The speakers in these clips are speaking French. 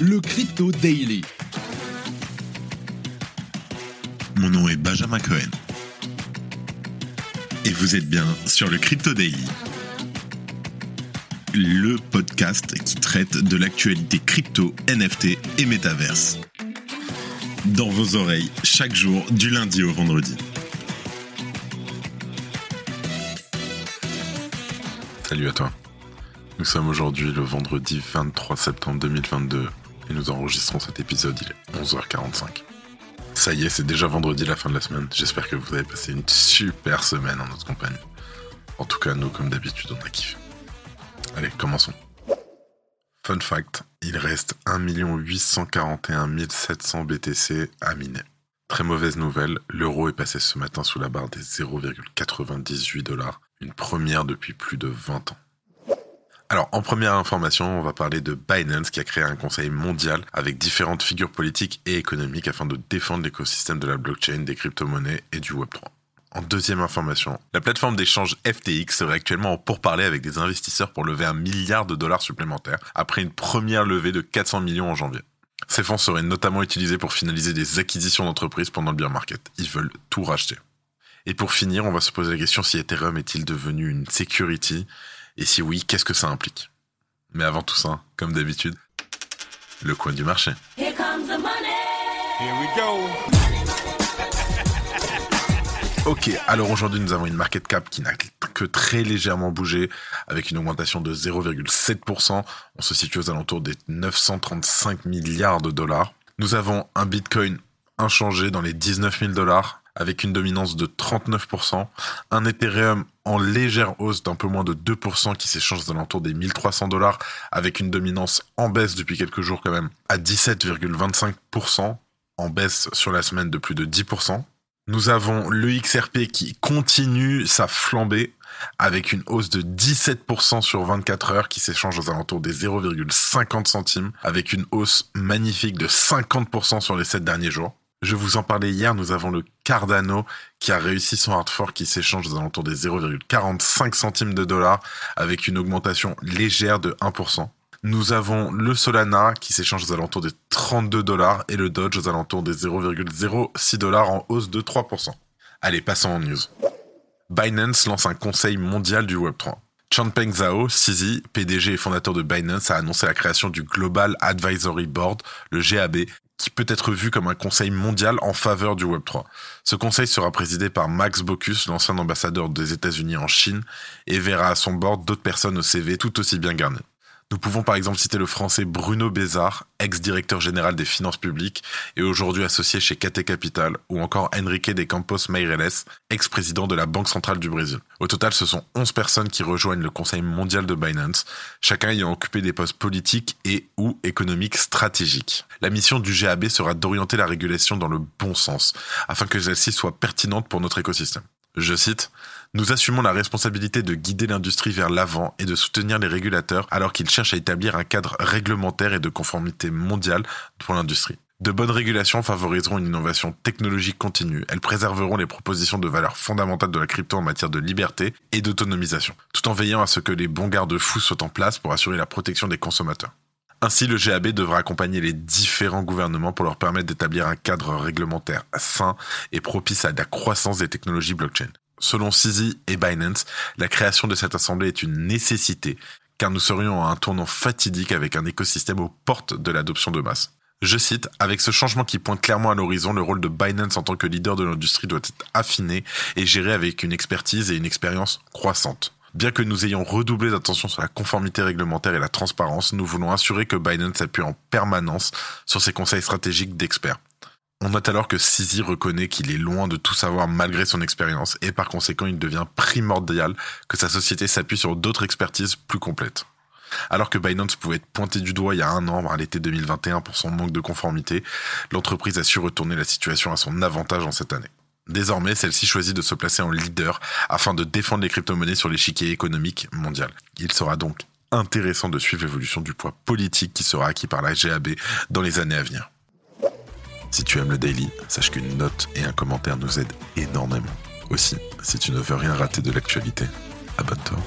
le Crypto Daily. Mon nom est Benjamin Cohen. Et vous êtes bien sur le Crypto Daily. Le podcast qui traite de l'actualité crypto, NFT et métaverse. Dans vos oreilles, chaque jour, du lundi au vendredi. Salut à toi. Nous sommes aujourd'hui le vendredi 23 septembre 2022 et nous enregistrons cet épisode, il est 11h45. Ça y est, c'est déjà vendredi la fin de la semaine. J'espère que vous avez passé une super semaine en notre compagnie. En tout cas, nous, comme d'habitude, on a kiffé. Allez, commençons. Fun fact, il reste 1 841 700 BTC à miner. Très mauvaise nouvelle, l'euro est passé ce matin sous la barre des 0,98 dollars, une première depuis plus de 20 ans. Alors, en première information, on va parler de Binance qui a créé un conseil mondial avec différentes figures politiques et économiques afin de défendre l'écosystème de la blockchain, des crypto-monnaies et du Web3. En deuxième information, la plateforme d'échange FTX serait actuellement en pourparlers avec des investisseurs pour lever un milliard de dollars supplémentaires après une première levée de 400 millions en janvier. Ces fonds seraient notamment utilisés pour finaliser des acquisitions d'entreprises pendant le bear market. Ils veulent tout racheter. Et pour finir, on va se poser la question si Ethereum est-il devenu une security et si oui, qu'est-ce que ça implique? Mais avant tout ça, comme d'habitude, le coin du marché. Here comes the money. Here we go. Ok, alors aujourd'hui nous avons une market cap qui n'a que très légèrement bougé, avec une augmentation de 0,7%. On se situe aux alentours des 935 milliards de dollars. Nous avons un Bitcoin inchangé dans les 19 000 dollars, avec une dominance de 39%, un Ethereum en légère hausse d'un peu moins de 2% qui s'échange aux alentours des 1300 dollars, avec une dominance en baisse depuis quelques jours quand même, à 17,25%, en baisse sur la semaine de plus de 10%. Nous avons le XRP qui continue sa flambée avec une hausse de 17% sur 24 heures qui s'échange aux alentours des 0,50 centimes avec une hausse magnifique de 50% sur les 7 derniers jours. Je vous en parlais hier, nous avons le Cardano qui a réussi son hard fork qui s'échange aux alentours des 0,45 centimes de dollars avec une augmentation légère de 1%. Nous avons le Solana qui s'échange aux alentours des 32 dollars et le Dodge aux alentours des 0,06 dollars en hausse de 3%. Allez, passons en news. Binance lance un conseil mondial du Web3. Changpeng Zhao, CZ, PDG et fondateur de Binance, a annoncé la création du Global Advisory Board, le GAB, qui peut être vu comme un conseil mondial en faveur du Web3. Ce conseil sera présidé par Max Bocuse, l'ancien ambassadeur des États-Unis en Chine, et verra à son bord d'autres personnes au CV tout aussi bien garnies. Nous pouvons par exemple citer le français Bruno Bézard, ex-directeur général des finances publiques et aujourd'hui associé chez KT Capital, ou encore Enrique de Campos Meireles, ex-président de la Banque centrale du Brésil. Au total, ce sont 11 personnes qui rejoignent le conseil mondial de Binance, chacun ayant occupé des postes politiques et ou économiques stratégiques. La mission du GAB sera d'orienter la régulation dans le bon sens, afin que celle-ci soit pertinente pour notre écosystème. Je cite, Nous assumons la responsabilité de guider l'industrie vers l'avant et de soutenir les régulateurs alors qu'ils cherchent à établir un cadre réglementaire et de conformité mondiale pour l'industrie. De bonnes régulations favoriseront une innovation technologique continue. Elles préserveront les propositions de valeurs fondamentales de la crypto en matière de liberté et d'autonomisation, tout en veillant à ce que les bons garde-fous soient en place pour assurer la protection des consommateurs. Ainsi, le GAB devra accompagner les différents gouvernements pour leur permettre d'établir un cadre réglementaire sain et propice à la croissance des technologies blockchain. Selon CZ et Binance, la création de cette assemblée est une nécessité, car nous serions à un tournant fatidique avec un écosystème aux portes de l'adoption de masse. Je cite, avec ce changement qui pointe clairement à l'horizon, le rôle de Binance en tant que leader de l'industrie doit être affiné et géré avec une expertise et une expérience croissante. Bien que nous ayons redoublé d'attention sur la conformité réglementaire et la transparence, nous voulons assurer que Binance appuie en permanence sur ses conseils stratégiques d'experts. On note alors que Sisi reconnaît qu'il est loin de tout savoir malgré son expérience et par conséquent il devient primordial que sa société s'appuie sur d'autres expertises plus complètes. Alors que Binance pouvait être pointé du doigt il y a un an, à l'été 2021, pour son manque de conformité, l'entreprise a su retourner la situation à son avantage en cette année. Désormais, celle-ci choisit de se placer en leader afin de défendre les crypto-monnaies sur l'échiquier économique mondial. Il sera donc intéressant de suivre l'évolution du poids politique qui sera acquis par la GAB dans les années à venir. Si tu aimes le daily, sache qu'une note et un commentaire nous aident énormément. Aussi, si tu ne veux rien rater de l'actualité, abonne-toi.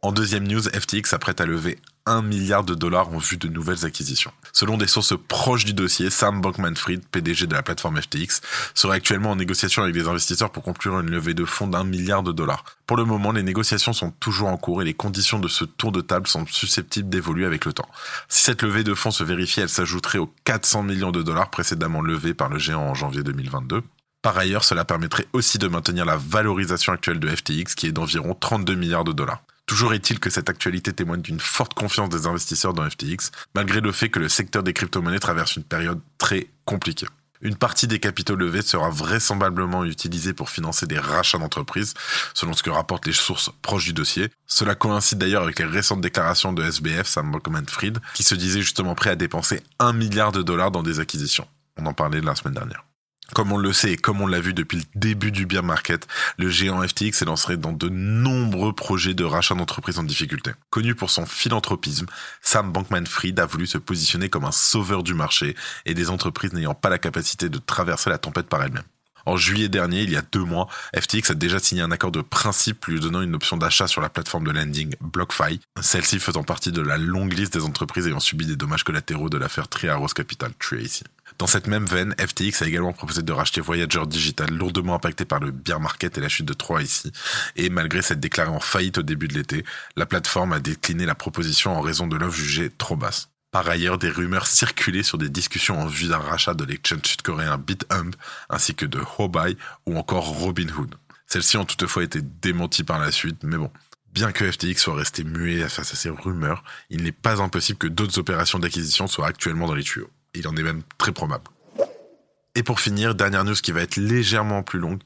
En deuxième news, FTX s'apprête à lever 1 milliard de dollars en vue de nouvelles acquisitions. Selon des sources proches du dossier, Sam Bankman-Fried, PDG de la plateforme FTX, serait actuellement en négociation avec des investisseurs pour conclure une levée de fonds d'un milliard de dollars. Pour le moment, les négociations sont toujours en cours et les conditions de ce tour de table sont susceptibles d'évoluer avec le temps. Si cette levée de fonds se vérifie, elle s'ajouterait aux 400 millions de dollars précédemment levés par le géant en janvier 2022. Par ailleurs, cela permettrait aussi de maintenir la valorisation actuelle de FTX qui est d'environ 32 milliards de dollars. Toujours est-il que cette actualité témoigne d'une forte confiance des investisseurs dans FTX, malgré le fait que le secteur des crypto-monnaies traverse une période très compliquée. Une partie des capitaux levés sera vraisemblablement utilisée pour financer des rachats d'entreprises, selon ce que rapportent les sources proches du dossier. Cela coïncide d'ailleurs avec les récentes déclarations de SBF, Sam Bankman-Fried, qui se disait justement prêt à dépenser un milliard de dollars dans des acquisitions. On en parlait la semaine dernière. Comme on le sait et comme on l'a vu depuis le début du bear market, le géant FTX s'est lancé dans de nombreux projets de rachat d'entreprises en difficulté. Connu pour son philanthropisme, Sam Bankman-Fried a voulu se positionner comme un sauveur du marché et des entreprises n'ayant pas la capacité de traverser la tempête par elles-mêmes. En juillet dernier, il y a deux mois, FTX a déjà signé un accord de principe lui donnant une option d'achat sur la plateforme de lending BlockFi, celle-ci faisant partie de la longue liste des entreprises ayant subi des dommages collatéraux de l'affaire Triaros Capital Tracy. Dans cette même veine, FTX a également proposé de racheter Voyager Digital, lourdement impacté par le bear market et la chute de 3 ici. Et malgré s'être déclarée en faillite au début de l'été, la plateforme a décliné la proposition en raison de l'offre jugée trop basse. Par ailleurs, des rumeurs circulaient sur des discussions en vue d'un rachat de l'exchange sud-coréen BitHub, ainsi que de Hobay ou encore Robinhood. Celles-ci ont toutefois été démenties par la suite, mais bon. Bien que FTX soit resté muet face à ces rumeurs, il n'est pas impossible que d'autres opérations d'acquisition soient actuellement dans les tuyaux. Il en est même très probable. Et pour finir, dernière news qui va être légèrement plus longue,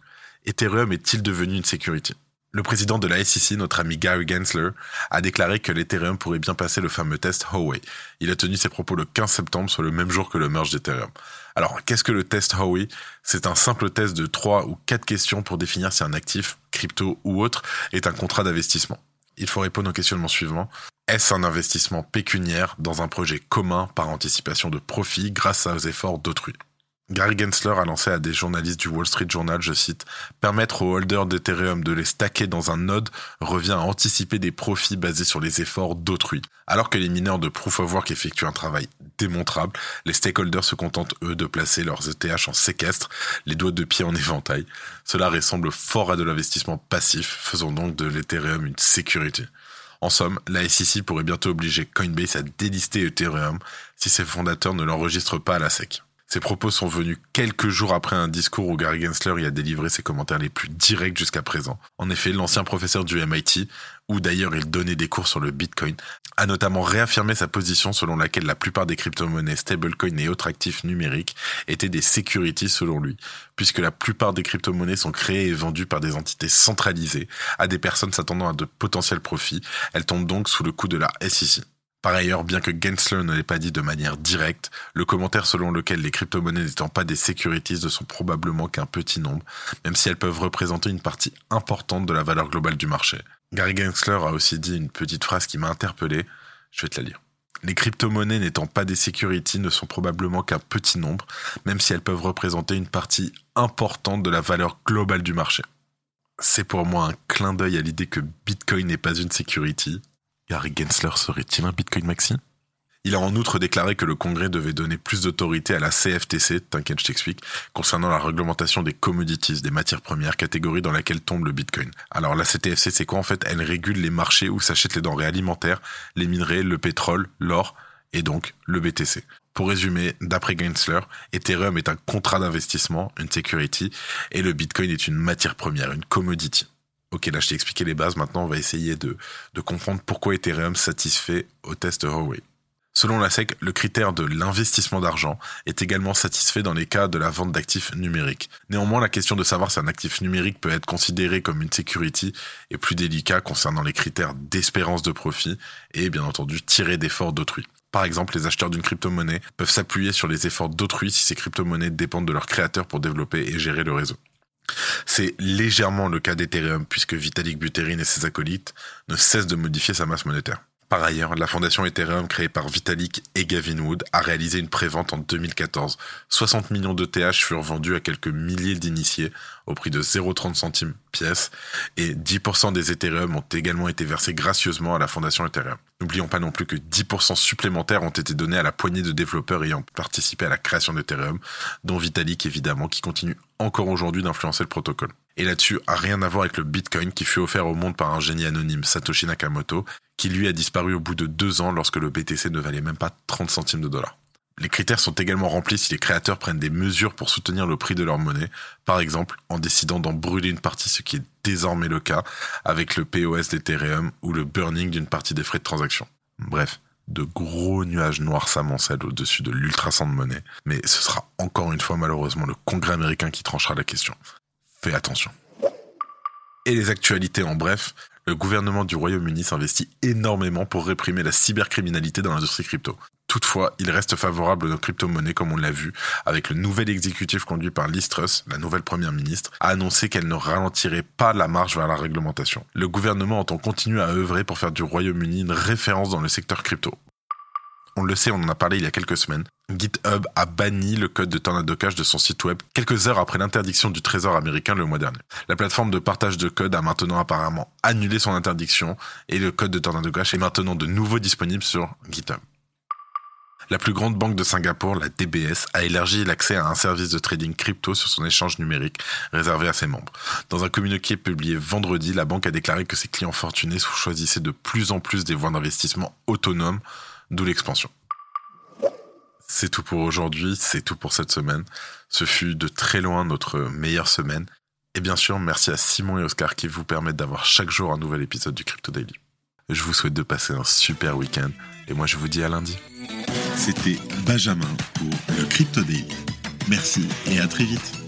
Ethereum est-il devenu une sécurité? Le président de la SEC, notre ami Gary Gensler, a déclaré que l'Ethereum pourrait bien passer le fameux test Howey. Il a tenu ses propos le 15 septembre, soit le même jour que le merge d'Ethereum. Alors, qu'est-ce que le test Howey C'est un simple test de trois ou quatre questions pour définir si un actif, crypto ou autre, est un contrat d'investissement. Il faut répondre au questionnement suivant. Est-ce un investissement pécuniaire dans un projet commun par anticipation de profit grâce aux efforts d'autrui? Gary Gensler a lancé à des journalistes du Wall Street Journal, je cite, Permettre aux holders d'Ethereum de les stacker dans un node revient à anticiper des profits basés sur les efforts d'autrui. Alors que les mineurs de Proof of Work effectuent un travail démontrable, les stakeholders se contentent, eux, de placer leurs ETH en séquestre, les doigts de pied en éventail. Cela ressemble fort à de l'investissement passif, faisant donc de l'Ethereum une sécurité. En somme, la SEC pourrait bientôt obliger Coinbase à délister Ethereum si ses fondateurs ne l'enregistrent pas à la SEC. Ces propos sont venus quelques jours après un discours où Gary Gensler y a délivré ses commentaires les plus directs jusqu'à présent. En effet, l'ancien professeur du MIT, où d'ailleurs il donnait des cours sur le Bitcoin, a notamment réaffirmé sa position selon laquelle la plupart des crypto-monnaies, stablecoins et autres actifs numériques étaient des securities selon lui, puisque la plupart des crypto-monnaies sont créées et vendues par des entités centralisées à des personnes s'attendant à de potentiels profits. Elles tombent donc sous le coup de la SEC. Par ailleurs, bien que Gensler ne l'ait pas dit de manière directe, le commentaire selon lequel les crypto-monnaies n'étant pas des securities ne sont probablement qu'un petit nombre, même si elles peuvent représenter une partie importante de la valeur globale du marché. Gary Gensler a aussi dit une petite phrase qui m'a interpellé, je vais te la lire. Les crypto-monnaies n'étant pas des securities ne sont probablement qu'un petit nombre, même si elles peuvent représenter une partie importante de la valeur globale du marché. C'est pour moi un clin d'œil à l'idée que Bitcoin n'est pas une security, Gary Gensler serait-il un Bitcoin Maxi? Il a en outre déclaré que le Congrès devait donner plus d'autorité à la CFTC, t'inquiète je t'explique, concernant la réglementation des commodities, des matières premières, catégorie dans laquelle tombe le Bitcoin. Alors la CTFC c'est quoi en fait? Elle régule les marchés où s'achètent les denrées alimentaires, les minerais, le pétrole, l'or et donc le BTC. Pour résumer, d'après Gensler, Ethereum est un contrat d'investissement, une security, et le Bitcoin est une matière première, une commodity. Ok, là je t'ai expliqué les bases, maintenant on va essayer de, comprendre pourquoi Ethereum satisfait au test Huawei. Selon la SEC, le critère de l'investissement d'argent est également satisfait dans les cas de la vente d'actifs numériques. Néanmoins, la question de savoir si un actif numérique peut être considéré comme une security est plus délicat concernant les critères d'espérance de profit et bien entendu tirer d'efforts d'autrui. Par exemple, les acheteurs d'une crypto-monnaie peuvent s'appuyer sur les efforts d'autrui si ces crypto-monnaies dépendent de leurs créateurs pour développer et gérer le réseau. C'est légèrement le cas d'Ethereum puisque Vitalik Buterin et ses acolytes ne cessent de modifier sa masse monétaire. Par ailleurs, la fondation Ethereum créée par Vitalik et Gavin Wood a réalisé une prévente en 2014. 60 millions de TH furent vendus à quelques milliers d'initiés au prix de 0,30 centimes pièce et 10% des Ethereum ont également été versés gracieusement à la fondation Ethereum. N'oublions pas non plus que 10% supplémentaires ont été donnés à la poignée de développeurs ayant participé à la création d'Ethereum, dont Vitalik évidemment qui continue encore aujourd'hui d'influencer le protocole. Et là-dessus, rien à voir avec le Bitcoin qui fut offert au monde par un génie anonyme, Satoshi Nakamoto, qui lui a disparu au bout de deux ans lorsque le BTC ne valait même pas 30 centimes de dollars. Les critères sont également remplis si les créateurs prennent des mesures pour soutenir le prix de leur monnaie, par exemple en décidant d'en brûler une partie, ce qui est désormais le cas avec le POS d'Ethereum ou le burning d'une partie des frais de transaction. Bref, de gros nuages noirs s'amoncellent au-dessus de l'ultrason de monnaie, mais ce sera encore une fois malheureusement le Congrès américain qui tranchera la question. Fais attention. Et les actualités en bref, le gouvernement du Royaume-Uni s'investit énormément pour réprimer la cybercriminalité dans l'industrie crypto. Toutefois, il reste favorable aux crypto-monnaies comme on l'a vu, avec le nouvel exécutif conduit par Liz Truss, la nouvelle première ministre, a annoncé qu'elle ne ralentirait pas la marche vers la réglementation. Le gouvernement entend continuer à œuvrer pour faire du Royaume-Uni une référence dans le secteur crypto. On le sait, on en a parlé il y a quelques semaines. GitHub a banni le code de Tornado Cash de son site web quelques heures après l'interdiction du Trésor américain le mois dernier. La plateforme de partage de code a maintenant apparemment annulé son interdiction et le code de Tornado Cash est maintenant de nouveau disponible sur GitHub. La plus grande banque de Singapour, la DBS, a élargi l'accès à un service de trading crypto sur son échange numérique réservé à ses membres. Dans un communiqué publié vendredi, la banque a déclaré que ses clients fortunés choisissaient de plus en plus des voies d'investissement autonomes, d'où l'expansion. C'est tout pour aujourd'hui, c'est tout pour cette semaine. Ce fut de très loin notre meilleure semaine. Et bien sûr, merci à Simon et Oscar qui vous permettent d'avoir chaque jour un nouvel épisode du Crypto Daily. Je vous souhaite de passer un super week-end et moi je vous dis à lundi. C'était Benjamin pour le Crypto Daily. Merci et à très vite.